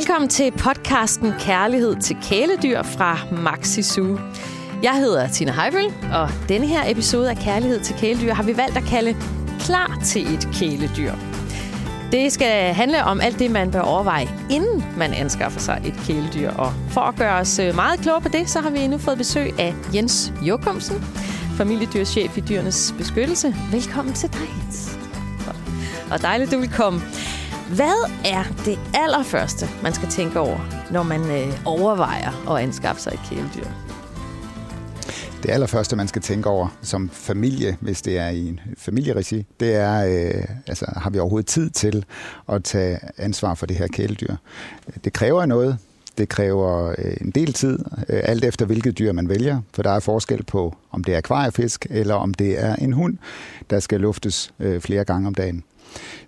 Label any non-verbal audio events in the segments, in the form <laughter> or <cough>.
Velkommen til podcasten Kærlighed til kæledyr fra Maxi Zoo. Jeg hedder Tina Heibøl, og denne her episode af Kærlighed til kæledyr har vi valgt at kalde Klar til et kæledyr. Det skal handle om alt det, man bør overveje, inden man anskaffer sig et kæledyr. Og for at gøre os øh, meget klogere på det, så har vi nu fået besøg af Jens Jokumsen, familiedyrschef i Dyrenes Beskyttelse. Velkommen til dig, Jens. Og dejligt, du vil komme. Hvad er det allerførste, man skal tænke over, når man øh, overvejer at anskaffe sig et kæledyr? Det allerførste, man skal tænke over som familie, hvis det er i en familieregi, det er, øh, altså, har vi overhovedet tid til at tage ansvar for det her kæledyr? Det kræver noget. Det kræver øh, en del tid, øh, alt efter hvilket dyr man vælger, for der er forskel på, om det er akvariefisk eller om det er en hund, der skal luftes øh, flere gange om dagen.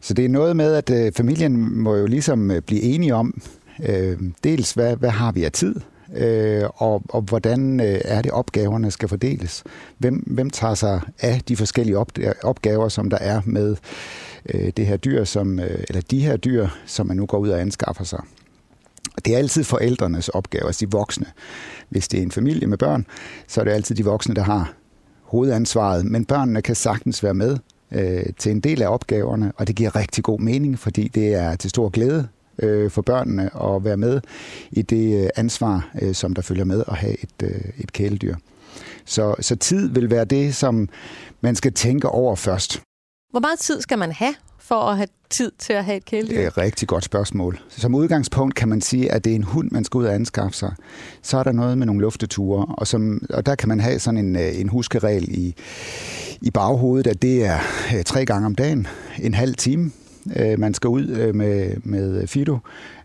Så det er noget med, at øh, familien må jo ligesom øh, blive enige om, øh, dels hvad, hvad har vi af tid, øh, og, og hvordan øh, er det opgaverne skal fordeles. Hvem, hvem tager sig af de forskellige op, opgaver, som der er med øh, det her dyr, som, øh, eller de her dyr, som man nu går ud og anskaffer sig. Det er altid forældrenes opgave, altså de voksne. Hvis det er en familie med børn, så er det altid de voksne, der har hovedansvaret, men børnene kan sagtens være med øh, til en del af opgaverne, og det giver rigtig god mening, fordi det er til stor glæde øh, for børnene at være med i det øh, ansvar, øh, som der følger med at have et, øh, et kæledyr. Så, så tid vil være det, som man skal tænke over først. Hvor meget tid skal man have for at have tid til at have et kæledyr? Det er et rigtig godt spørgsmål. Som udgangspunkt kan man sige, at det er en hund, man skal ud og anskaffe sig. Så er der noget med nogle lufteture, og, som, og der kan man have sådan en, øh, en huskeregel i, i baghovedet, at det er øh, tre gange om dagen, en halv time. Øh, man skal ud øh, med, med Fido,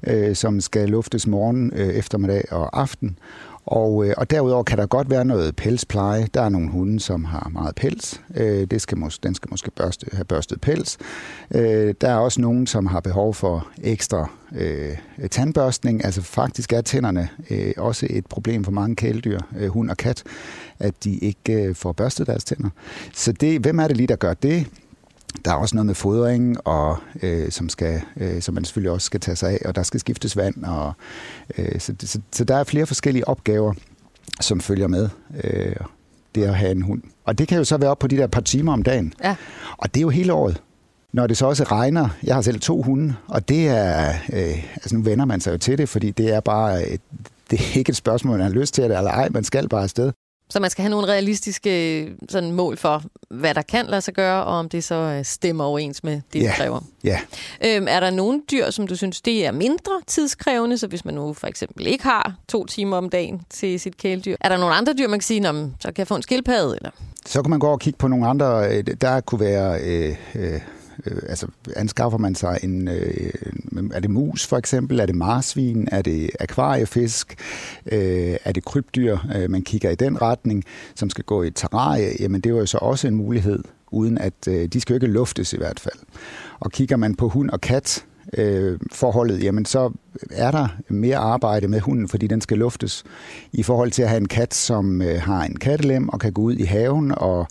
øh, som skal luftes morgen, øh, eftermiddag og aften. Og, øh, og derudover kan der godt være noget pelspleje. Der er nogle hunde, som har meget pels. Øh, det skal mås- den skal måske børste, have børstet pels. Øh, der er også nogen, som har behov for ekstra øh, tandbørstning. Altså faktisk er tænderne øh, også et problem for mange kæledyr, øh, hund og kat, at de ikke øh, får børstet deres tænder. Så det, hvem er det lige, der gør det? Der er også noget med fodring, og, øh, som, skal, øh, som man selvfølgelig også skal tage sig af, og der skal skiftes vand. Og, øh, så, så, så der er flere forskellige opgaver, som følger med øh, det at have en hund. Og det kan jo så være op på de der par timer om dagen. Ja. Og det er jo hele året. Når det så også regner, jeg har selv to hunde, og det er, øh, altså nu vender man sig jo til det, fordi det er bare, et, det er ikke et spørgsmål, man har lyst til det, eller ej, man skal bare afsted. Så man skal have nogle realistiske sådan, mål for, hvad der kan lade sig gøre, og om det så øh, stemmer overens med det, Ja. du kræver. Ja, Øhm, er der nogle dyr, som du synes, det er mindre tidskrævende, så hvis man nu for eksempel ikke har to timer om dagen til sit kæledyr, er der nogle andre dyr, man kan sige, "Nå, men så kan jeg få en skildpadde? Eller? så kan man gå og kigge på nogle andre. øh, Der kunne være, øh, øh, øh, altså anskaffer man sig en, øh, er det mus for eksempel, er det marsvin, er det akvariefisk, øh, er det krybdyr, øh, man kigger i den retning, som skal gå i et terrarie, jamen det er jo så også en mulighed, uden at øh, de skal jo ikke luftes i hvert fald. Og kigger man på hund og kat, øh, forholdet, jamen så er der mere arbejde med hunden, fordi den skal luftes. I forhold til at have en kat, som øh, har en kattelem og kan gå ud i haven og,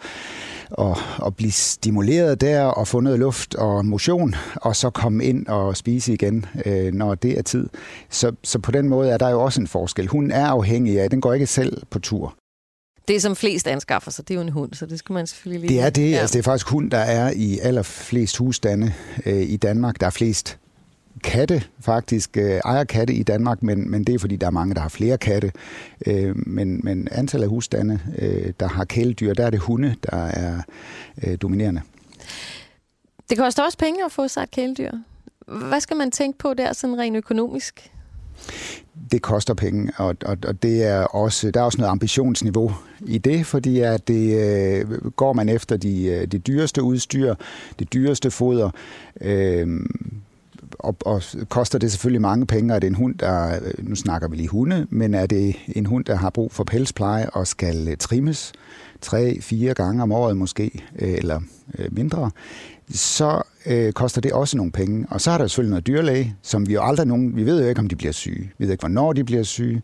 og, og blive stimuleret der og få noget luft og motion, og så komme ind og spise igen, øh, når det er tid. Så, så på den måde er der jo også en forskel. Hunden er afhængig af, den går ikke selv på tur. Det, som flest anskaffer sig, det er jo en hund, så det skal man selvfølgelig lige... Det er det. Ja. Altså, det er faktisk hund, der er i allerflest husstande øh, i Danmark. Der er flest katte faktisk, øh, ejer katte i Danmark, men, men det er fordi, der er mange, der har flere katte. Øh, men, men antallet af husstande, øh, der har kæledyr, der er det hunde, der er øh, dominerende. Det koster også penge at få sig et kæledyr. Hvad skal man tænke på der, sådan rent økonomisk? det koster penge, og, og, og det er også, der er også noget ambitionsniveau i det, fordi at det øh, går man efter de, øh, det dyreste udstyr, det dyreste foder, øh, og, og koster det selvfølgelig mange penge, og er det en hund, der, nu snakker vi lige hunde, men er det en hund, der har brug for pelspleje og skal øh, trimmes tre, fire gange om året måske, øh, eller øh, mindre, så øh, koster det også nogle penge. Og så er der selvfølgelig noget dyrlæge, som vi jo aldrig nogen, vi ved jo ikke, om de bliver syge. Vi ved ikke, hvornår de bliver syge.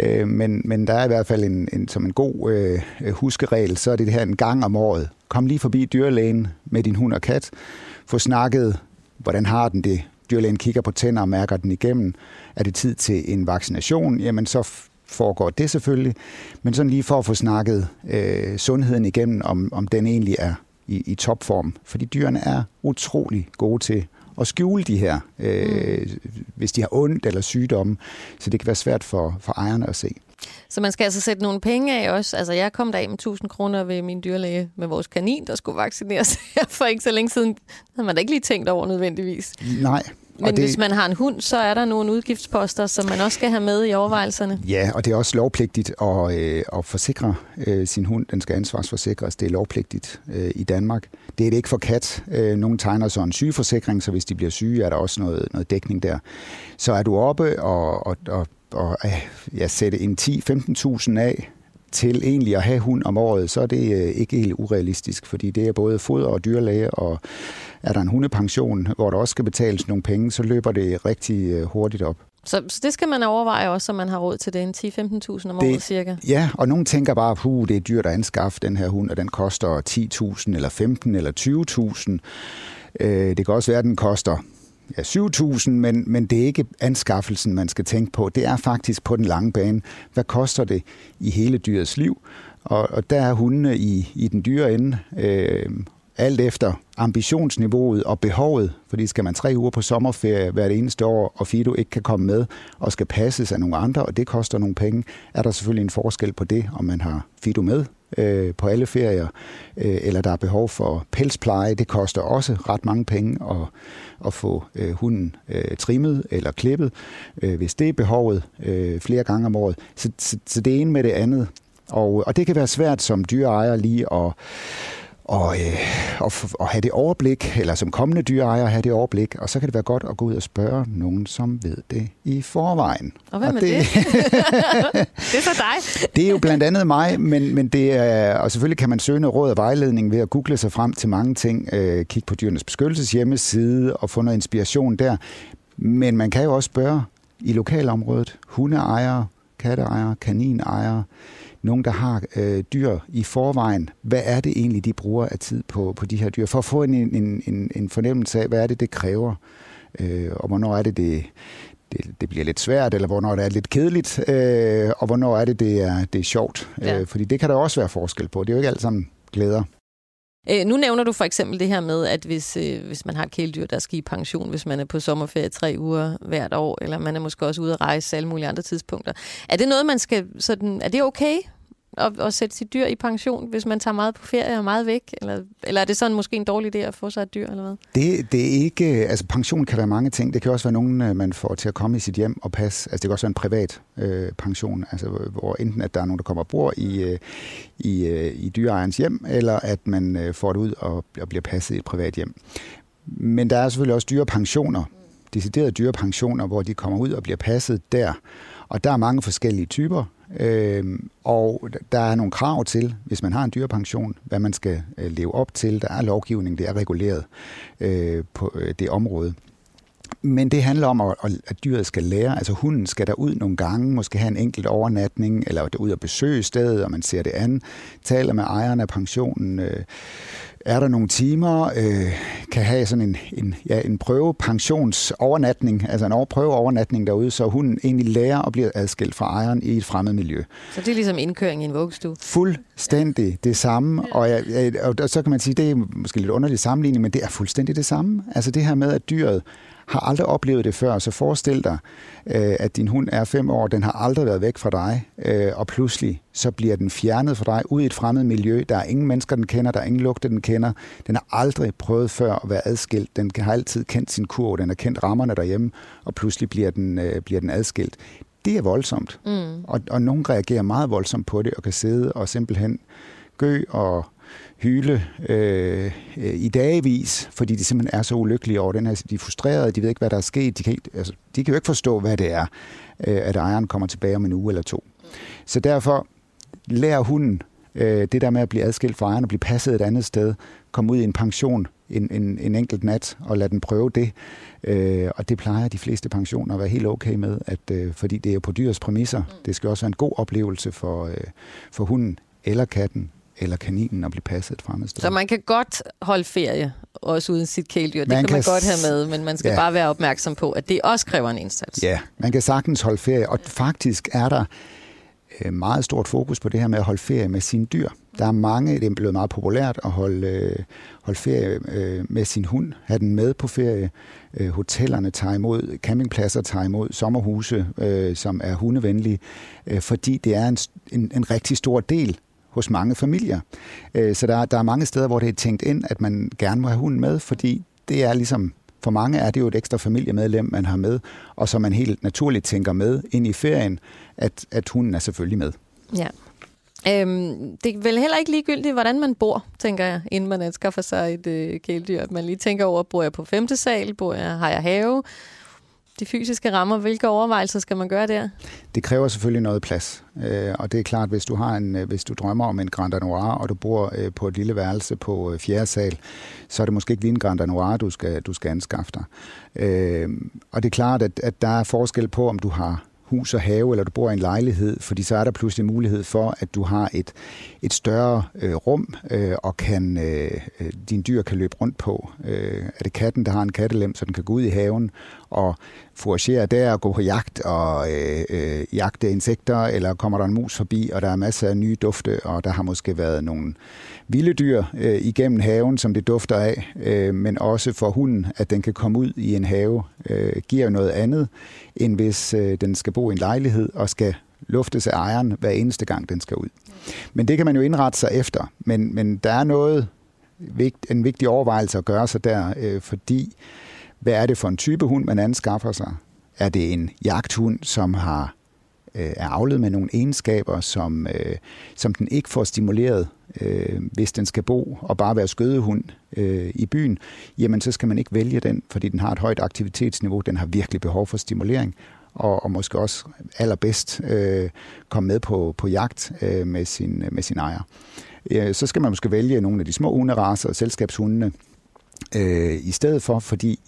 Øh, men, men der er i hvert fald en, en, som en god øh, huskeregel, så er det det her en gang om året. Kom lige forbi dyrlægen med din hund og kat. Få snakket, hvordan har den det dyrlægen kigger på tænder og mærker den igennem. Er det tid til en vaccination? Jamen så foregår det selvfølgelig. Men sådan lige for at få snakket øh, sundheden igennem, om, om den egentlig er i, i topform. Fordi dyrene er utrolig gode til at skjule de her, øh, mm. hvis de har ondt eller sygdomme. Så det kan være svært for, for ejerne at se. Så man skal altså sætte nogle penge af også. Altså, jeg kom der af med 1000 kroner ved min dyrlæge med vores kanin, der skulle vaccineres <laughs> for ikke så længe siden. Det havde man da ikke lige tænkt over nødvendigvis. Nej, men det, hvis man har en hund, så er der nogle udgiftsposter, som man også skal have med i overvejelserne. Ja, og det er også lovpligtigt at, øh, at forsikre øh, sin hund. Den skal ansvarsforsikres. Det er lovpligtigt øh, i Danmark. Det er det ikke for kat. Øh, nogle tegner så en sygeforsikring, så hvis de bliver syge, er der også noget, noget dækning der. Så er du oppe og, og, og, og ja, sætte en 10-15.000 af til egentlig at have hund om året, så er det øh, ikke helt urealistisk, fordi det er både foder og dyrlæge, og er der en hundepension, hvor der også skal betales nogle penge, så løber det rigtig øh, hurtigt op. Så, så det skal man overveje også, så man har råd til det, en 10-15.000 om det, året cirka? Ja, og nogen tænker bare, puh, det er dyrt at anskaffe den her hund, og den koster 10.000 eller 15 eller 20.000. Øh, det kan også være, at den koster ja, 7.000, men, men det er ikke anskaffelsen, man skal tænke på. Det er faktisk på den lange bane. Hvad koster det i hele dyrets liv? Og, og der er hundene i, i den dyre ende, øh, alt efter ambitionsniveauet og behovet, fordi skal man tre uger på sommerferie hvert eneste år, og Fido ikke kan komme med og skal passes af nogle andre, og det koster nogle penge, er der selvfølgelig en forskel på det, om man har Fido med øh, på alle ferier, øh, eller der er behov for pelspleje. Det koster også ret mange penge at, at få øh, hunden øh, trimmet eller klippet, øh, hvis det er behovet øh, flere gange om året. Så, så, så det ene med det andet. Og, og det kan være svært som dyreejer lige at og, øh, og, og have det overblik, eller som kommende dyreejer have det overblik, og så kan det være godt at gå ud og spørge nogen, som ved det i forvejen. Og hvad og med det? Det? <laughs> det er så dig. det er jo blandt andet mig, men, men det er, og selvfølgelig kan man søge noget råd og vejledning ved at google sig frem til mange ting, øh, kigge på dyrenes beskyttelses hjemmeside og få noget inspiration der. Men man kan jo også spørge i lokalområdet, hundeejere, katteejere, kaninejere, nogen, der har øh, dyr i forvejen, hvad er det egentlig, de bruger af tid på, på de her dyr, for at få en, en, en, en fornemmelse af, hvad er det, det kræver, øh, og hvornår er det, det, det, det bliver lidt svært, eller hvornår det er lidt kedeligt, øh, og hvornår er det, det er, det er sjovt. Ja. Øh, fordi det kan der også være forskel på. Det er jo ikke alt sammen glæder. Øh, nu nævner du for eksempel det her med, at hvis, øh, hvis man har et kæledyr, der skal i pension, hvis man er på sommerferie tre uger hvert år, eller man er måske også ude at rejse alle mulige andre tidspunkter. Er det noget, man skal sådan, er det okay at, at sætte sit dyr i pension, hvis man tager meget på ferie og meget væk? Eller, eller er det sådan måske en dårlig idé at få sig et dyr, eller hvad? Det, det er ikke... Altså, pension kan være mange ting. Det kan også være nogen, øh, man får til at komme i sit hjem og passe. Altså, det kan også være en privat øh, pension, altså, hvor enten at der er nogen, der kommer og bor i, øh, i, øh, i dyreejerens hjem, eller at man øh, får det ud og, og bliver passet i et privat hjem. Men der er selvfølgelig også dyrepensioner, deciderede dyrepensioner, hvor de kommer ud og bliver passet der. Og der er mange forskellige typer. Øh, og der er nogle krav til, hvis man har en dyrepension, hvad man skal øh, leve op til. Der er lovgivning, det er reguleret øh, på øh, det område. Men det handler om, at, dyret skal lære. Altså hunden skal der ud nogle gange, måske have en enkelt overnatning, eller ud og besøge stedet, og man ser det an, taler med ejeren af pensionen, øh, er der nogle timer, øh, kan have sådan en, en, ja, en prøvepensionsovernatning, altså en prøveovernatning derude, så hun egentlig lærer at blive adskilt fra ejeren i et fremmed miljø. Så det er ligesom indkøring i en vuggestue? Fuldstændig det samme, og, ja, og så kan man sige, det er måske lidt underligt sammenligning, men det er fuldstændig det samme. Altså det her med, at dyret har aldrig oplevet det før, så forestil dig, øh, at din hund er fem år, den har aldrig været væk fra dig, øh, og pludselig så bliver den fjernet fra dig ud i et fremmed miljø. Der er ingen mennesker, den kender, der er ingen lugte, den kender. Den har aldrig prøvet før at være adskilt. Den har altid kendt sin kurv, den har kendt rammerne derhjemme, og pludselig bliver den, øh, bliver den adskilt. Det er voldsomt, mm. og, og nogen reagerer meget voldsomt på det, og kan sidde og simpelthen gø og hyle øh, i dagevis, fordi de simpelthen er så ulykkelige over den her. De er frustrerede, de ved ikke, hvad der er sket. De kan, ikke, altså, de kan jo ikke forstå, hvad det er, øh, at ejeren kommer tilbage om en uge eller to. Så derfor lærer hunden øh, det der med at blive adskilt fra ejeren og blive passet et andet sted, komme ud i en pension en, en, en enkelt nat og lade den prøve det. Øh, og det plejer de fleste pensioner at være helt okay med, at, øh, fordi det er på dyrs præmisser. Det skal også være en god oplevelse for, øh, for hunden eller katten eller kaninen at blive passet et fremmed sted. Så man kan godt holde ferie, også uden sit kæledyr. Det man kan man godt have med, men man skal ja. bare være opmærksom på, at det også kræver en indsats. Ja, man kan sagtens holde ferie, og faktisk er der øh, meget stort fokus på det her med at holde ferie med sine dyr. Der er mange, det er blevet meget populært at holde, øh, holde ferie øh, med sin hund, have den med på ferie. Hotellerne tager imod, campingpladser tager imod, sommerhuse, som er hundevenlige, fordi det er en, en, en rigtig stor del hos mange familier. Øh, så der, der er mange steder, hvor det er tænkt ind, at man gerne må have hunden med, fordi det er ligesom for mange er det jo et ekstra familiemedlem, man har med, og som man helt naturligt tænker med ind i ferien, at, at hunden er selvfølgelig med. Ja. Øhm, det er vel heller ikke ligegyldigt, hvordan man bor, tænker jeg, inden man anskaffer sig et øh, kæledyr. At man lige tænker over, bor jeg på femte sal, bor jeg, har jeg have, de fysiske rammer. Hvilke overvejelser skal man gøre der? Det kræver selvfølgelig noget plads. Øh, og det er klart, hvis du har en, øh, hvis du drømmer om en Grand Noir, og du bor øh, på et lille værelse på fjerde sal, så er det måske ikke lige en Grand Noir, du skal, du skal anskaffe dig. Og det er klart, at, at der er forskel på, om du har hus og have, eller du bor i en lejlighed, fordi så er der pludselig mulighed for, at du har et, et større øh, rum, øh, og kan øh, øh din dyr kan løbe rundt på. Øh, er det katten, der har en kattelem, så den kan gå ud i haven og foragere der og gå på jagt og øh, øh, jagte insekter, eller kommer der en mus forbi, og der er masser af nye dufte, og der har måske været nogle vilde dyr øh, igennem haven, som det dufter af, øh, men også for hunden, at den kan komme ud i en have, øh, giver noget andet, end hvis øh, den skal bo i en lejlighed og skal luftes af ejeren hver eneste gang, den skal ud. Men det kan man jo indrette sig efter, men, men der er noget, en vigtig overvejelse at gøre sig der, øh, fordi hvad er det for en type hund, man anskaffer sig? Er det en jagthund, som har øh, er avlet med nogle egenskaber, som, øh, som den ikke får stimuleret, øh, hvis den skal bo og bare være skødehund øh, i byen, jamen så skal man ikke vælge den, fordi den har et højt aktivitetsniveau, den har virkelig behov for stimulering, og, og måske også allerbedst øh, komme med på, på jagt øh, med, sin, med sin ejer. Øh, så skal man måske vælge nogle af de små hunderaser, selskabshundene, øh, i stedet for, fordi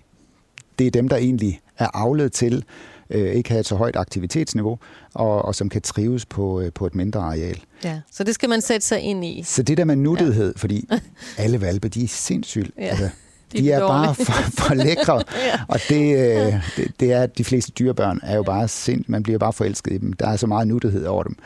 det er dem, der egentlig er avlet til øh, ikke have et så højt aktivitetsniveau, og, og som kan trives på, øh, på et mindre areal. Ja, så det skal man sætte sig ind i. Så det der med nuttighed, ja. fordi <laughs> alle valpe, de er sindssygt. Ja. Altså, de, de er bare for, for lækre, <laughs> ja. og det, øh, det, det er, at de fleste dyrebørn er jo bare sind, man bliver bare forelsket i dem. Der er så meget nuttighed over dem.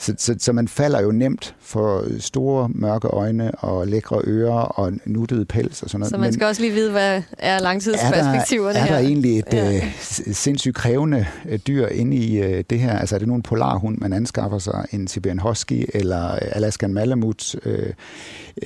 Så, så, så man falder jo nemt for store mørke øjne og lækre ører og nuttet pels og sådan noget. Så man skal Men også lige vide, hvad er langtidsperspektiverne her? Er der egentlig et ja. øh, sindssygt krævende øh, dyr inde i øh, det her? Altså er det nogle polarhund, man anskaffer sig? En Siberian Husky eller Alaskan Malamut? Øh,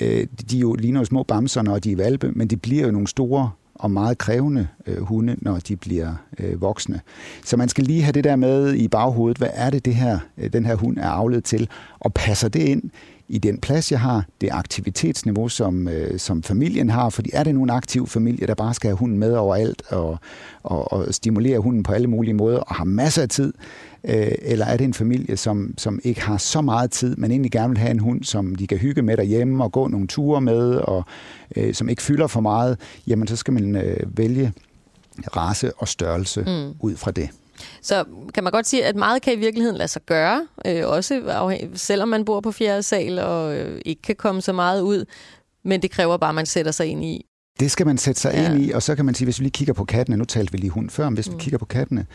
øh, de jo ligner jo små bamser, når de er valpe, men de bliver jo nogle store og meget krævende øh, hunde, når de bliver øh, voksne. Så man skal lige have det der med i baghovedet, hvad er det, det her, øh, den her hund er avlet til, og passer det ind i den plads, jeg har, det aktivitetsniveau, som, øh, som familien har, fordi er det nu en aktiv familie, der bare skal have hunden med overalt og, og, og stimulere hunden på alle mulige måder og har masser af tid, øh, eller er det en familie, som, som ikke har så meget tid, men egentlig gerne vil have en hund, som de kan hygge med derhjemme og gå nogle ture med, og øh, som ikke fylder for meget, jamen så skal man øh, vælge race og størrelse mm. ud fra det. Så kan man godt sige, at meget kan i virkeligheden lade sig gøre, øh, også selvom man bor på fjerde sal og øh, ikke kan komme så meget ud, men det kræver bare, at man sætter sig ind i. Det skal man sætte sig ja. ind i, og så kan man sige, hvis vi lige kigger på kattene, nu talte vi lige hund før, men hvis mm. vi kigger på kattene,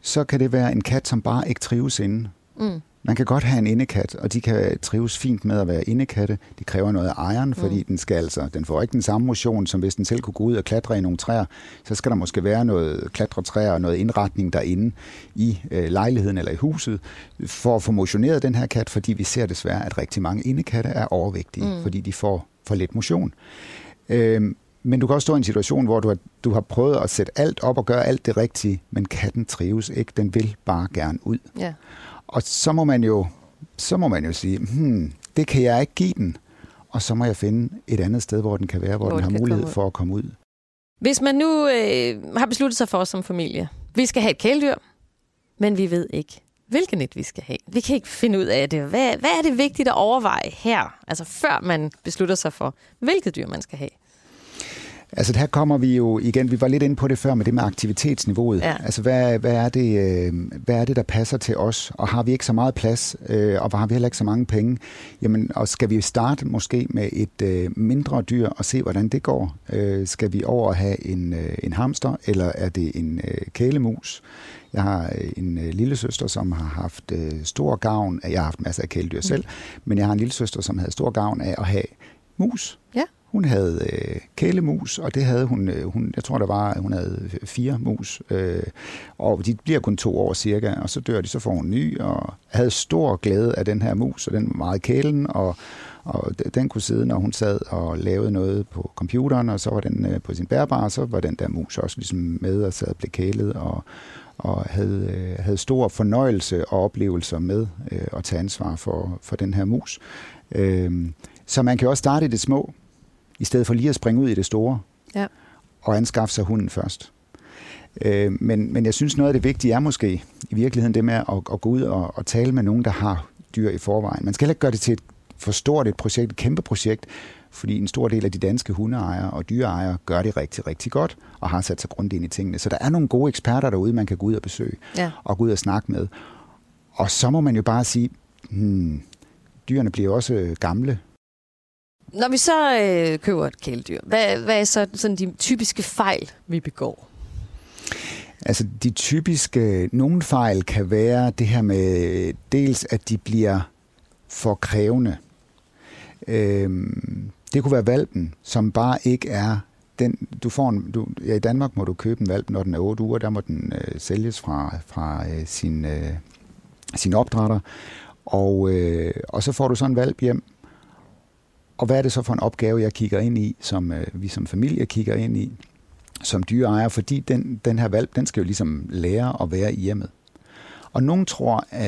så kan det være en kat, som bare ikke trives inde. Mm. Man kan godt have en indekat, og de kan trives fint med at være indekatte. Det kræver noget af ejeren, fordi mm. den skal altså, den får ikke den samme motion, som hvis den selv kunne gå ud og klatre i nogle træer. Så skal der måske være noget klatretræer og noget indretning derinde i øh, lejligheden eller i huset, for at få motioneret den her kat, fordi vi ser desværre, at rigtig mange indekatte er overvægtige, mm. fordi de får for lidt motion. Øh, men du kan også stå i en situation, hvor du har, du har prøvet at sætte alt op og gøre alt det rigtige, men katten trives ikke. Den vil bare gerne ud. Ja. Og så må man jo, så må man jo sige, hmm, det kan jeg ikke give den. Og så må jeg finde et andet sted, hvor den kan være, hvor, hvor den har mulighed for at komme ud. Hvis man nu øh, har besluttet sig for som familie, vi skal have et kæledyr, men vi ved ikke, hvilken et vi skal have. Vi kan ikke finde ud af det. Hvad, hvad er det vigtigt at overveje her, altså før man beslutter sig for, hvilket dyr man skal have? Altså her kommer vi jo igen, vi var lidt inde på det før med det med aktivitetsniveauet. Ja. Altså hvad, hvad, er det, øh, hvad er det, der passer til os? Og har vi ikke så meget plads, øh, og har vi heller ikke så mange penge? Jamen, og skal vi starte måske med et øh, mindre dyr og se, hvordan det går? Skal vi over at have en, en hamster, eller er det en kælemus? Jeg har en øh, lille søster, som har haft øh, stor gavn af, jeg har haft masser af kæledyr selv, men jeg har en lille søster, som havde stor gavn af at have mus. Ja. Hun havde øh, kælemus, og det havde hun, øh, hun, jeg tror der var, hun havde fire mus, øh, og de bliver kun to år cirka, og så dør de, så får hun en ny, og havde stor glæde af den her mus, og den var meget kælen, og, og den kunne sidde, når hun sad og lavede noget på computeren, og så var den øh, på sin bærbare, så var den der mus også ligesom med og sad og blev kælet, og, og havde, øh, havde stor fornøjelse og oplevelser med øh, at tage ansvar for, for den her mus. Øh, så man kan også starte i det små, i stedet for lige at springe ud i det store, Ja. og anskaffe sig hunden først. Øh, men, men jeg synes, noget af det vigtige er måske i virkeligheden det med at, at gå ud og, og tale med nogen, der har dyr i forvejen. Man skal heller ikke gøre det til et for stort et projekt, et kæmpe projekt, fordi en stor del af de danske hundeejere og dyreejere gør det rigtig, rigtig godt og har sat sig grundigt ind i tingene. Så der er nogle gode eksperter derude, man kan gå ud og besøge Ja. og gå ud og snakke med. Og så må man jo bare sige, hmm, dyrene bliver også gamle, når vi så øh, køber et kæledyr, hvad, hvad er så sådan de typiske fejl, vi begår? Altså de typiske, nogle fejl kan være det her med dels, at de bliver for krævende. Øhm, det kunne være valpen, som bare ikke er den, du får en, du, ja, i Danmark må du købe en valp, når den er 8 uger, der må den øh, sælges fra, fra øh, sin, øh, sin opdrætter, og, øh, og så får du sådan en valp hjem, og hvad er det så for en opgave, jeg kigger ind i, som øh, vi som familie kigger ind i? som dyreejer, fordi den, den her valp, den skal jo ligesom lære at være i hjemmet. Og nogen tror, øh,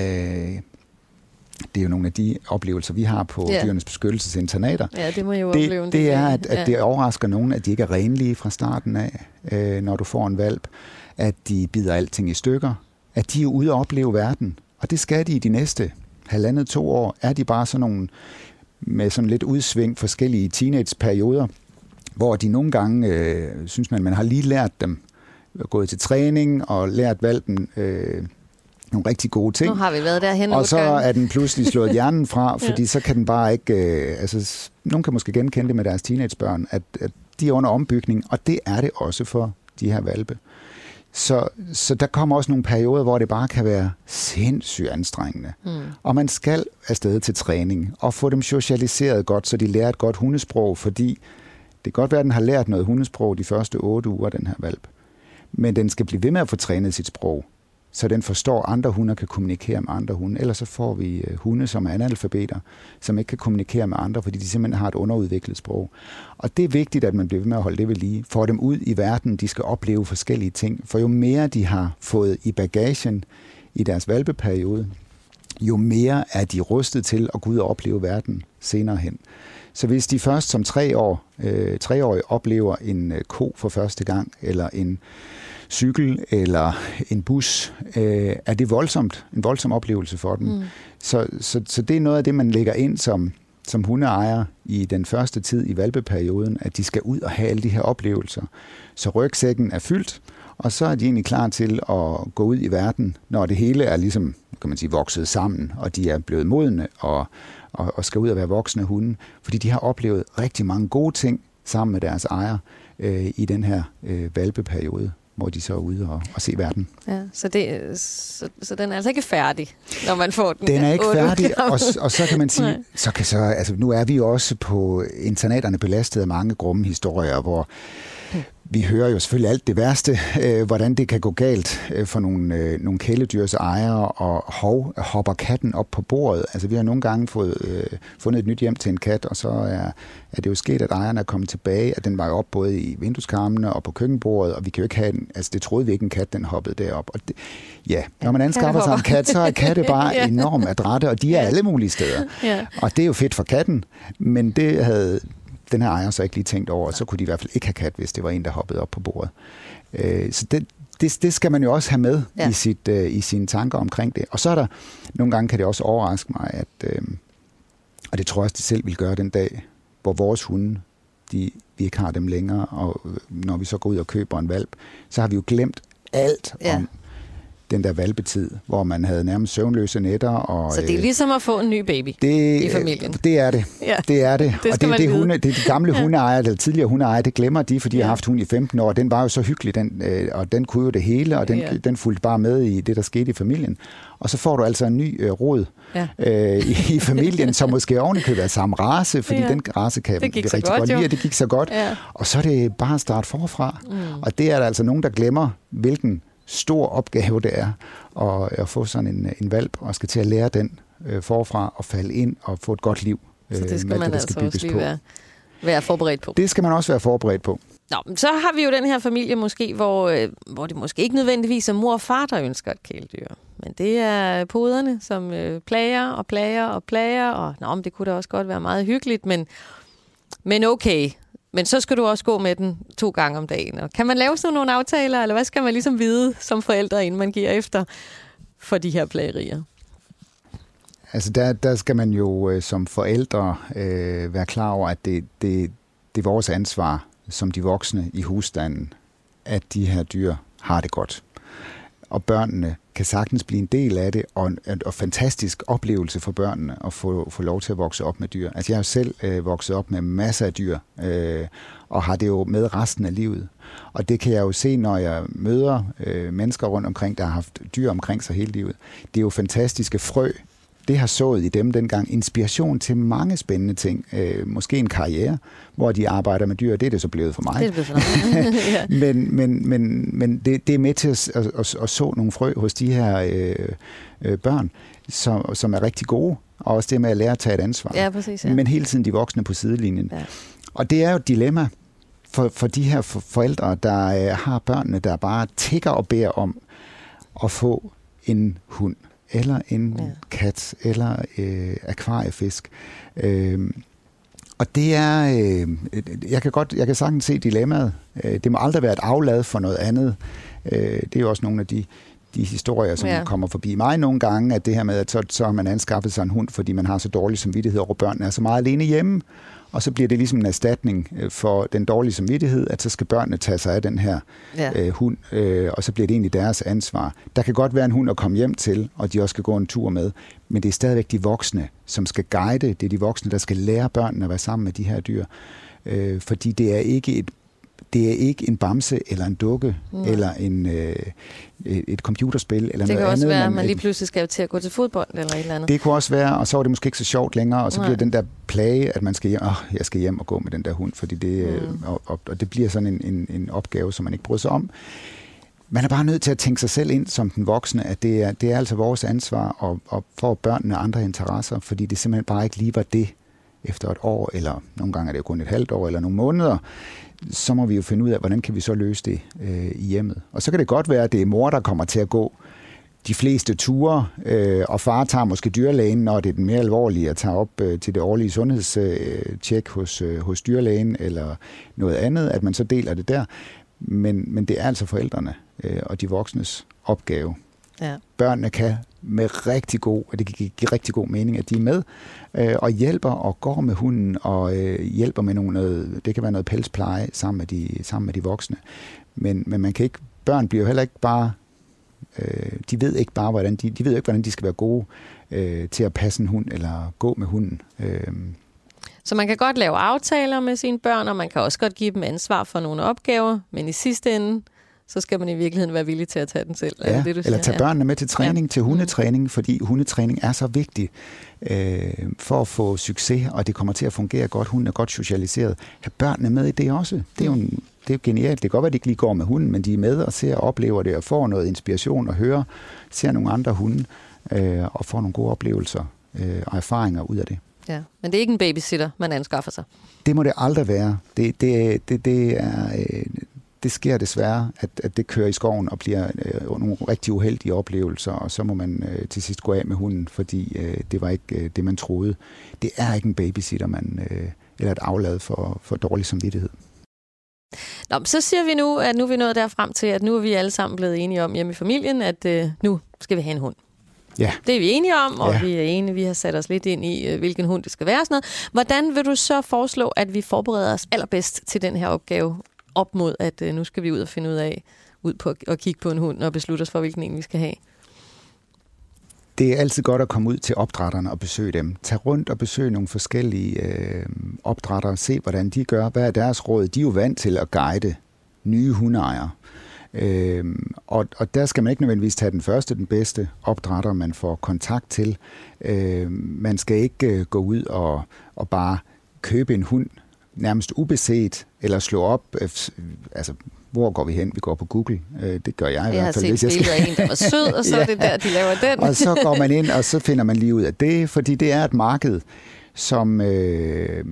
det er jo nogle af de oplevelser, vi har på Ja. dyrenes beskyttelsesinternater, Ja, det må jeg jo opleve. en det, det er, at, at det overrasker nogen, at de ikke er renlige fra starten af, øh, når du får en valp, at de bider alting i stykker, at de er ude og opleve verden, og det skal de i de næste halvandet, to år, er de bare sådan nogle med sådan lidt udsving forskellige teenageperioder, hvor de nogle gange, øh, synes man, man har lige lært dem, gået til træning og lært valpen øh, nogle rigtig gode ting. Nu har vi været derhen Og så er den pludselig slået <laughs> hjernen fra, fordi så kan den bare ikke... Øh, altså, nogen kan måske genkende det med deres teenagebørn, at, at de er under ombygning, og det er det også for de her valpe. Så, så der kommer også nogle perioder, hvor det bare kan være sindssygt anstrengende. Mm. Og man skal afsted til træning og få dem socialiseret godt, så de lærer et godt hundesprog, fordi det kan godt være, at den har lært noget hundesprog de første otte uger, den her valp. Men den skal blive ved med at få trænet sit sprog, så den forstår, at andre hunde kan kommunikere med andre hunde. Ellers så får vi øh, hunde, som er analfabeter, som ikke kan kommunikere med andre, fordi de simpelthen har et underudviklet sprog. Og det er vigtigt, at man bliver ved med at holde det ved lige. Får dem ud i verden, de skal opleve forskellige ting. For jo mere de har fået i bagagen i deres valpeperiode, jo mere er de rustet til at gå ud og opleve verden senere hen. Så hvis de først som tre år, øh, treårige oplever en øh, ko for første gang, eller en cykel, eller en bus, øh, er det voldsomt, en voldsom oplevelse for dem. Mm. Så, så, så det er noget af det, man lægger ind som, som hundeejer i den første tid i valpeperioden, at de skal ud og have alle de her oplevelser. Så rygsækken er fyldt, og så er de egentlig klar til at gå ud i verden, når det hele er ligesom, kan man sige, vokset sammen, og de er blevet modne og, og, og skal ud og være voksne hunde, fordi de har oplevet rigtig mange gode ting sammen med deres ejer øh, i den her øh, valpeperiode, hvor de så er ude og, og se verden. Ja, så, det, så, så den er altså ikke færdig, når man får den. Den er ikke færdig, <laughs> og, og så kan man <laughs> sige, Nej. så kan så, altså nu er vi jo også på internaterne belastet af mange grumme historier, hvor vi hører jo selvfølgelig alt det værste, øh, hvordan det kan gå galt øh, for nogle, øh, nogle kæledyrs ejere, og hov, hopper katten op på bordet. Altså vi har nogle gange fået, øh, fundet et nyt hjem til en kat, og så er, er det jo sket, at ejeren er kommet tilbage, at den var jo op både i vindueskarmene og på køkkenbordet, og vi kan jo ikke have den, altså det troede vi ikke en kat, den hoppede derop. Og det, ja, når man anskaffer sig en kat, så er katte bare <laughs> Ja. enormt adrette, og de er alle mulige steder. Ja. Og det er jo fedt for katten, men det havde den her ejer så ikke lige tænkt over, og så kunne de i hvert fald ikke have kat, hvis det var en, der hoppede op på bordet. Øh, så det, det, det skal man jo også have med Ja. i, sit, øh, i sine tanker omkring det. Og så er der, nogle gange kan det også overraske mig, at, øh, og det tror jeg også, de selv vil gøre den dag, hvor vores hunde, fordi vi ikke har dem længere, og øh, når vi så går ud og køber en valp, så har vi jo glemt alt ja. om den der valpetid, hvor man havde nærmest søvnløse nætter. Og, så det er øh, ligesom at få en ny baby det, i familien? Det er det. Ja. Det er det. det og det, det, hunde, det er de gamle ja. hundeejere, eller tidligere hundeejere, det glemmer de, fordi ja. de har haft hund i 15 år. Den var jo så hyggelig, den, øh, og den kunne jo det hele, og den, ja. den fulgte bare med i det, der skete i familien. Og så får du altså en ny øh, råd ja. øh, i, i familien, som <laughs> måske ovenikøbet er samme race, fordi ja. den race kan vi rigtig godt, godt lide, og det gik så godt. Ja. Og så er det bare at starte forfra. Mm. Og det er der altså nogen, der glemmer, hvilken stor opgave det er at, at få sådan en, en valp, og skal til at lære den øh, forfra og falde ind og få et godt liv. Så det skal øh, man det, altså skal også lige være, være forberedt på. Det skal man også være forberedt på. Nå, så har vi jo den her familie måske, hvor, øh, hvor det måske ikke nødvendigvis er mor og far, der ønsker et kæledyr. Men det er poderne, som øh, plager og plager og plager, og nå, men det kunne da også godt være meget hyggeligt, men, men okay, men så skal du også gå med den to gange om dagen. Og kan man lave sådan nogle aftaler, eller hvad skal man ligesom vide som forældre, inden man giver efter for de her plagerier? Altså der, der skal man jo øh, som forældre øh, være klar over, at det, det, det er vores ansvar som de voksne i husstanden, at de her dyr har det godt. Og børnene kan sagtens blive en del af det, og en og fantastisk oplevelse for børnene at få, få lov til at vokse op med dyr. Altså jeg har jo selv øh, vokset op med masser af dyr, øh, og har det jo med resten af livet. Og det kan jeg jo se, når jeg møder øh, mennesker rundt omkring, der har haft dyr omkring sig hele livet. Det er jo fantastiske frø, det har sået i dem dengang inspiration til mange spændende ting. Øh, måske en karriere, hvor de arbejder med dyr. Det er det så blevet for mig. Det er det for <laughs> ja. men men, men, men det, det er med til at, at, at, at så nogle frø hos de her øh, øh, børn, som, som er rigtig gode. Og også det med at lære at tage et ansvar. Ja, præcis, ja. Men hele tiden de voksne på sidelinjen. Ja. Og det er jo et dilemma for, for de her forældre, der øh, har børnene, der bare tigger og beder om at få en hund eller en ja. kat, eller øh, akvariefisk. Øh, og det er, øh, jeg kan godt, jeg kan sagtens se dilemmaet. Øh, det må aldrig være et aflad for noget andet. Øh, det er jo også nogle af de, de historier, som ja. kommer forbi mig nogle gange, at det her med, at så, så har man anskaffet sig en hund, fordi man har så dårlig samvittighed over børnene er så meget alene hjemme, og så bliver det ligesom en erstatning øh, for den dårlige samvittighed, at så skal børnene tage sig af den her ja. øh, hund, øh, og så bliver det egentlig deres ansvar. Der kan godt være en hund at komme hjem til, og de også skal gå en tur med, men det er stadigvæk de voksne, som skal guide. Det er de voksne, der skal lære børnene at være sammen med de her dyr. Øh, fordi det er ikke et det er ikke en bamse eller en dukke mm. eller en, øh, et computerspil eller det noget andet. Det kan også være, at man lige pludselig skal til at gå til fodbold eller et eller andet. Det kunne også være, og så er det måske ikke så sjovt længere, og så Nej. bliver den der plage, at man skal hjem, oh, jeg skal hjem og gå med den der hund, fordi det, mm. og, og, og det bliver sådan en, en, en opgave, som man ikke bryder sig om. Man er bare nødt til at tænke sig selv ind som den voksne, at det er, det er altså vores ansvar og, og for børnene andre interesser, fordi det simpelthen bare ikke lige var det efter et år, eller nogle gange er det jo kun et halvt år, eller nogle måneder, så må vi jo finde ud af, hvordan kan vi så løse det øh, i hjemmet. Og så kan det godt være, at det er mor, der kommer til at gå de fleste ture, øh, og far tager måske dyrlægen, når det er den mere alvorlige, at tage op øh, til det årlige sundhedstjek øh, hos, øh, hos dyrlægen, eller noget andet, at man så deler det der. Men, men det er altså forældrene øh, og de voksnes opgave. Ja. Børnene kan med rigtig god, og det giver rigtig god mening, at de er med øh, og hjælper og går med hunden og øh, hjælper med noget, øh, det kan være noget pelspleje sammen med de, sammen med de voksne. Men, men man kan ikke, børn bliver jo heller ikke bare, øh, de ved ikke bare, hvordan de, de ved ikke, hvordan de skal være gode øh, til at passe en hund eller gå med hunden. Øh, så man kan godt lave aftaler med sine børn, og man kan også godt give dem ansvar for nogle opgaver, men i sidste ende, så skal man i virkeligheden være villig til at tage den selv. Ja, det, du eller tage børnene med til træning, ja. til hundetræning, fordi hundetræning er så vigtig øh, for at få succes, og det kommer til at fungere godt. Hunden er godt socialiseret. Have børnene med i det også. Det er jo, en, det er genialt. Det kan godt være, at de ikke lige går med hunden, men de er med og ser og oplever det, og får noget inspiration og hører, ser nogle andre hunde, øh, og får nogle gode oplevelser øh, og erfaringer ud af det. Ja, men det er ikke en babysitter, man anskaffer sig. Det må det aldrig være. Det, det, det, det er, øh, det sker desværre, at, at det kører i skoven og bliver øh, nogle rigtig uheldige oplevelser, og så må man øh, til sidst gå af med hunden, fordi øh, det var ikke øh, det, man troede. Det er ikke en babysitter, man, øh, eller et aflad for, for dårlig samvittighed. Nå, så siger vi nu, at nu er vi nået derfrem til, at nu er vi alle sammen blevet enige om hjemme i familien, at øh, nu skal vi have en hund. Ja. Det er vi enige om, og ja. vi er enige, vi har sat os lidt ind i, øh, hvilken hund det skal være. Sådan noget. Hvordan vil du så foreslå, at vi forbereder os allerbedst til den her opgave, op mod, at øh, nu skal vi ud og finde ud af, ud på at kigge på en hund og beslutte os for, hvilken en vi skal have? Det er altid godt at komme ud til opdrætterne og besøge dem. Tag rundt og besøg nogle forskellige øh, opdrættere. Se, hvordan de gør. Hvad er deres råd? De er jo vant til at guide nye hundeejere. Øh, og, og der skal man ikke nødvendigvis tage den første, den bedste opdrætter, man får kontakt til. Øh, man skal ikke øh, gå ud og, og bare købe en hund nærmest ubeset, eller slå op, øh, altså hvor går vi hen? Vi går på Google. Øh, det gør jeg i jeg hvert fald. Jeg har set billeder af en, der var sød, og så <laughs> ja. er det der, de laver den. og så går man ind, og så finder man lige ud af det, fordi det er et marked, som øh,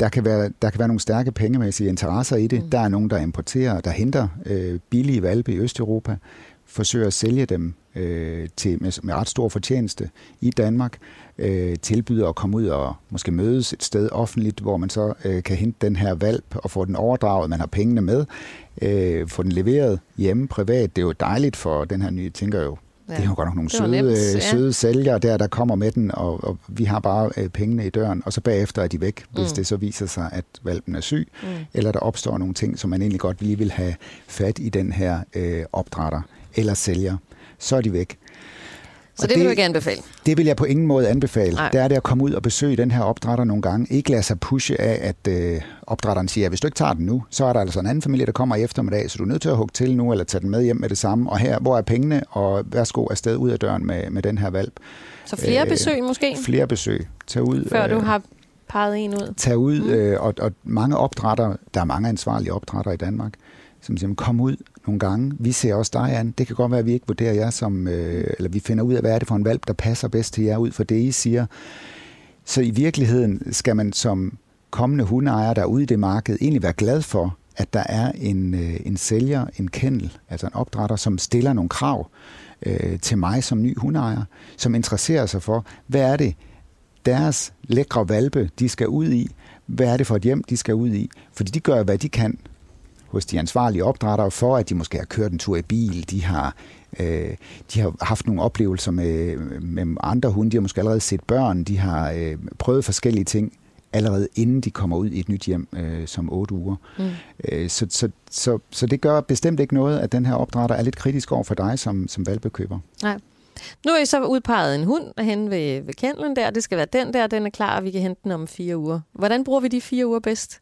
der, kan være, der kan være nogle stærke pengemæssige interesser i det. Mm. Der er nogen, der importerer, der henter øh, billige valpe i Østeuropa, forsøger at sælge dem øh, til, med, med ret stor fortjeneste i Danmark, øh, tilbyder at komme ud og måske mødes et sted offentligt, hvor man så øh, kan hente den her valp og få den overdraget, man har pengene med, øh, få den leveret hjemme privat. Det er jo dejligt for den her nye, tænker jo, Ja. Det er jo godt nok nogle søde, nemt, ja. søde sælgere der, der kommer med den, og, og vi har bare øh, pengene i døren, og så bagefter er de væk, hvis mm. det så viser sig, at valpen er syg, mm. eller der opstår nogle ting, som man egentlig godt lige vil have fat i den her øh, opdrætter eller sælger. Så er de væk. Så det, det vil du ikke anbefale? Det vil jeg på ingen måde anbefale. Nej. Det er det at komme ud og besøge den her opdrætter nogle gange. Ikke lade sig pushe af, at øh, opdrætteren siger, at hvis du ikke tager den nu, så er der altså en anden familie, der kommer i eftermiddag, så du er nødt til at hugge til nu, eller tage den med hjem med det samme. Og her, hvor er pengene, og værsgo afsted ud af døren med, med den her valp. Så flere øh, besøg måske? Flere besøg. Tag ud. Før du øh, har peget en ud? Tag ud, mm. øh, og, og mange opdrætter, der er mange ansvarlige opdrætter i Danmark, som siger, kom ud nogle gange. Vi ser også dig an. Det kan godt være, at vi ikke vurderer jer som, øh, eller vi finder ud af, hvad er det for en valp, der passer bedst til jer ud for det, I siger. Så i virkeligheden skal man som kommende hundeejer, der er ude i det marked, egentlig være glad for, at der er en, øh, en sælger, en kendel, altså en opdrætter, som stiller nogle krav øh, til mig som ny hundeejer, som interesserer sig for, hvad er det, deres lækre valpe, de skal ud i, hvad er det for et hjem, de skal ud i. Fordi de gør, hvad de kan hos de ansvarlige opdrættere for, at de måske har kørt en tur i bil, de har, øh, de har haft nogle oplevelser med, med andre hunde, de har måske allerede set børn, de har øh, prøvet forskellige ting allerede inden de kommer ud i et nyt hjem øh, som otte uger. Mm. Øh, så, så, så, så det gør bestemt ikke noget, at den her opdrætter er lidt kritisk over for dig som, som valgbekøber. Nej. Nu er I så udpeget en hund hen ved, ved kendlen der. Det skal være den der, den er klar, og vi kan hente den om fire uger. Hvordan bruger vi de fire uger bedst?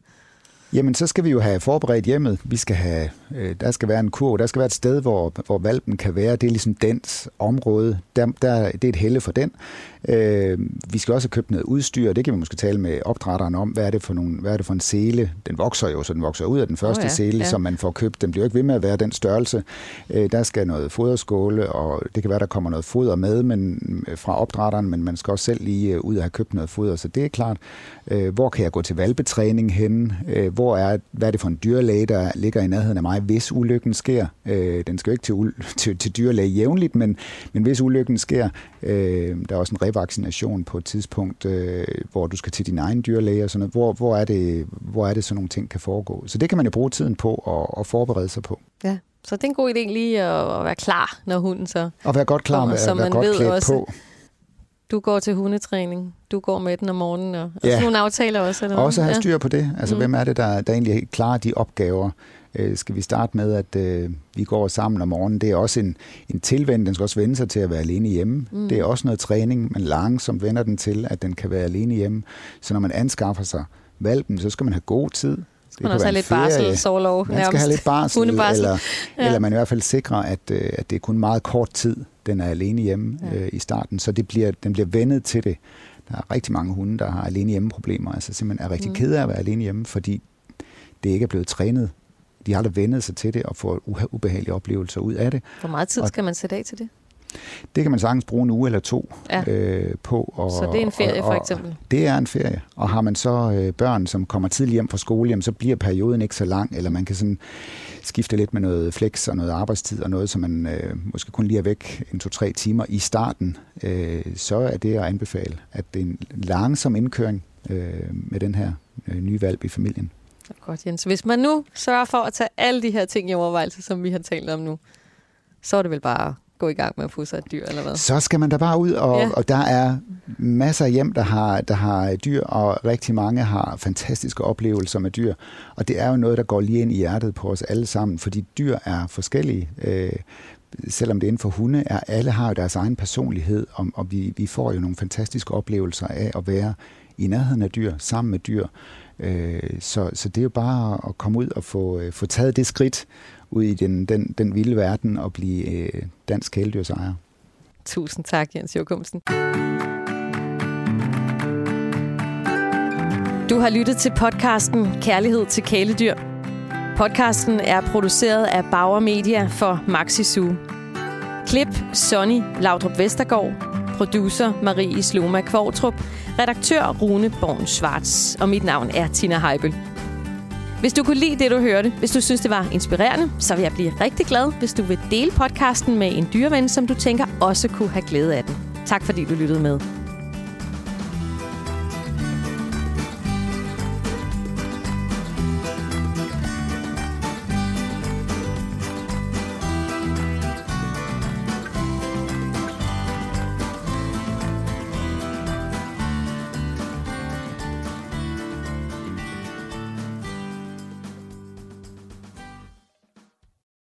Jamen, så skal vi jo have forberedt hjemmet. Vi skal have, øh, der skal være en kurv, der skal være et sted, hvor, hvor valpen kan være. Det er ligesom dens område. Der, der, det er et helle for den. Øh, vi skal også have købt noget udstyr, det kan vi måske tale med opdrætteren om. Hvad er det for, nogle, hvad er det for en sele? Den vokser jo, så den vokser ud af den første oh ja, sele, ja. som man får købt. Den bliver ikke ved med at være den størrelse. Øh, der skal noget foderskåle, og det kan være, der kommer noget foder med men, fra opdrætteren, men man skal også selv lige øh, ud og have købt noget foder, så det er klart. Øh, hvor kan jeg gå til valpetræning hen? Øh, hvor er, hvad er det for en dyrlæge, der ligger i nærheden af mig, hvis ulykken sker? Øh, den skal jo ikke til, <laughs> til, til dyrlæge jævnligt, men, men hvis ulykken sker, øh, der er også en revaccination på et tidspunkt, øh, hvor du skal til din egen dyrlæge og sådan noget. Hvor, hvor, er det, hvor er det, sådan nogle ting kan foregå? Så det kan man jo bruge tiden på at, at forberede sig på. Ja, så det er en god idé lige at, være klar, når hunden så Og være godt klar med at være godt klædt også, på. Du går til hundetræning, du går med den om morgenen, og, ja. og sådan nogle aftaler også? Eller også at have styr på det. Altså, mm. hvem er det, der, der egentlig klarer de opgaver? Øh, skal vi starte med, at øh, vi går sammen om morgenen. Det er også en, en tilvænd. Den skal også vende sig til at være alene hjemme. Mm. Det er også noget træning, men langsomt vender den til, at den kan være alene hjemme. Så når man anskaffer sig valpen, så skal man have god tid. Det man også have lidt barsel, sårlov, Man skal have lidt barsel, eller, ja. eller man i hvert fald sikre, at, øh, at det er kun meget kort tid, den er alene hjemme ja. øh, i starten. Så det bliver, den bliver vendet til det. Der er rigtig mange hunde, der har alene hjemme problemer, altså simpelthen er rigtig mm. ked af at være alene hjemme, fordi det ikke er blevet trænet de har aldrig vendet sig til det og får ubehagelige oplevelser ud af det. Hvor meget tid skal man sætte af til det? Det kan man sagtens bruge en uge eller to ja. øh, på. Og, så det er en ferie og, og, for eksempel? Det er en ferie. Og har man så øh, børn, som kommer tidligt hjem fra skole, jamen, så bliver perioden ikke så lang, eller man kan sådan skifte lidt med noget flex og noget arbejdstid og noget, som man øh, måske kun lige er væk en to-tre timer i starten, øh, så er det at anbefale, at det er en langsom indkøring øh, med den her øh, nye valg i familien. Godt, Jens. Hvis man nu sørger for at tage alle de her ting i overvejelse, som vi har talt om nu, så er det vel bare gå i gang med at få sig et dyr, eller hvad? Så skal man da bare ud, og, ja. og der er masser af hjem, der har, der har dyr, og rigtig mange har fantastiske oplevelser med dyr. Og det er jo noget, der går lige ind i hjertet på os alle sammen, fordi dyr er forskellige. Øh, selvom det er inden for hunde, er alle har jo deres egen personlighed, og, og vi, vi får jo nogle fantastiske oplevelser af at være i nærheden af dyr, sammen med dyr. Øh, så, så det er jo bare at komme ud og få, øh, få taget det skridt ud i den, den, den vilde verden og blive øh, dansk kæledyrsejer. Tusind tak, Jens Jokumsen. Du har lyttet til podcasten Kærlighed til kæledyr. Podcasten er produceret af Bauer Media for Maxi Zoo. Klip Sonny Laudrup Vestergaard. Producer Marie Sloma Kvartrup. Redaktør Rune Born Schwartz. Og mit navn er Tina Heibel. Hvis du kunne lide det, du hørte, hvis du synes, det var inspirerende, så vil jeg blive rigtig glad, hvis du vil dele podcasten med en dyreven, som du tænker også kunne have glæde af den. Tak fordi du lyttede med.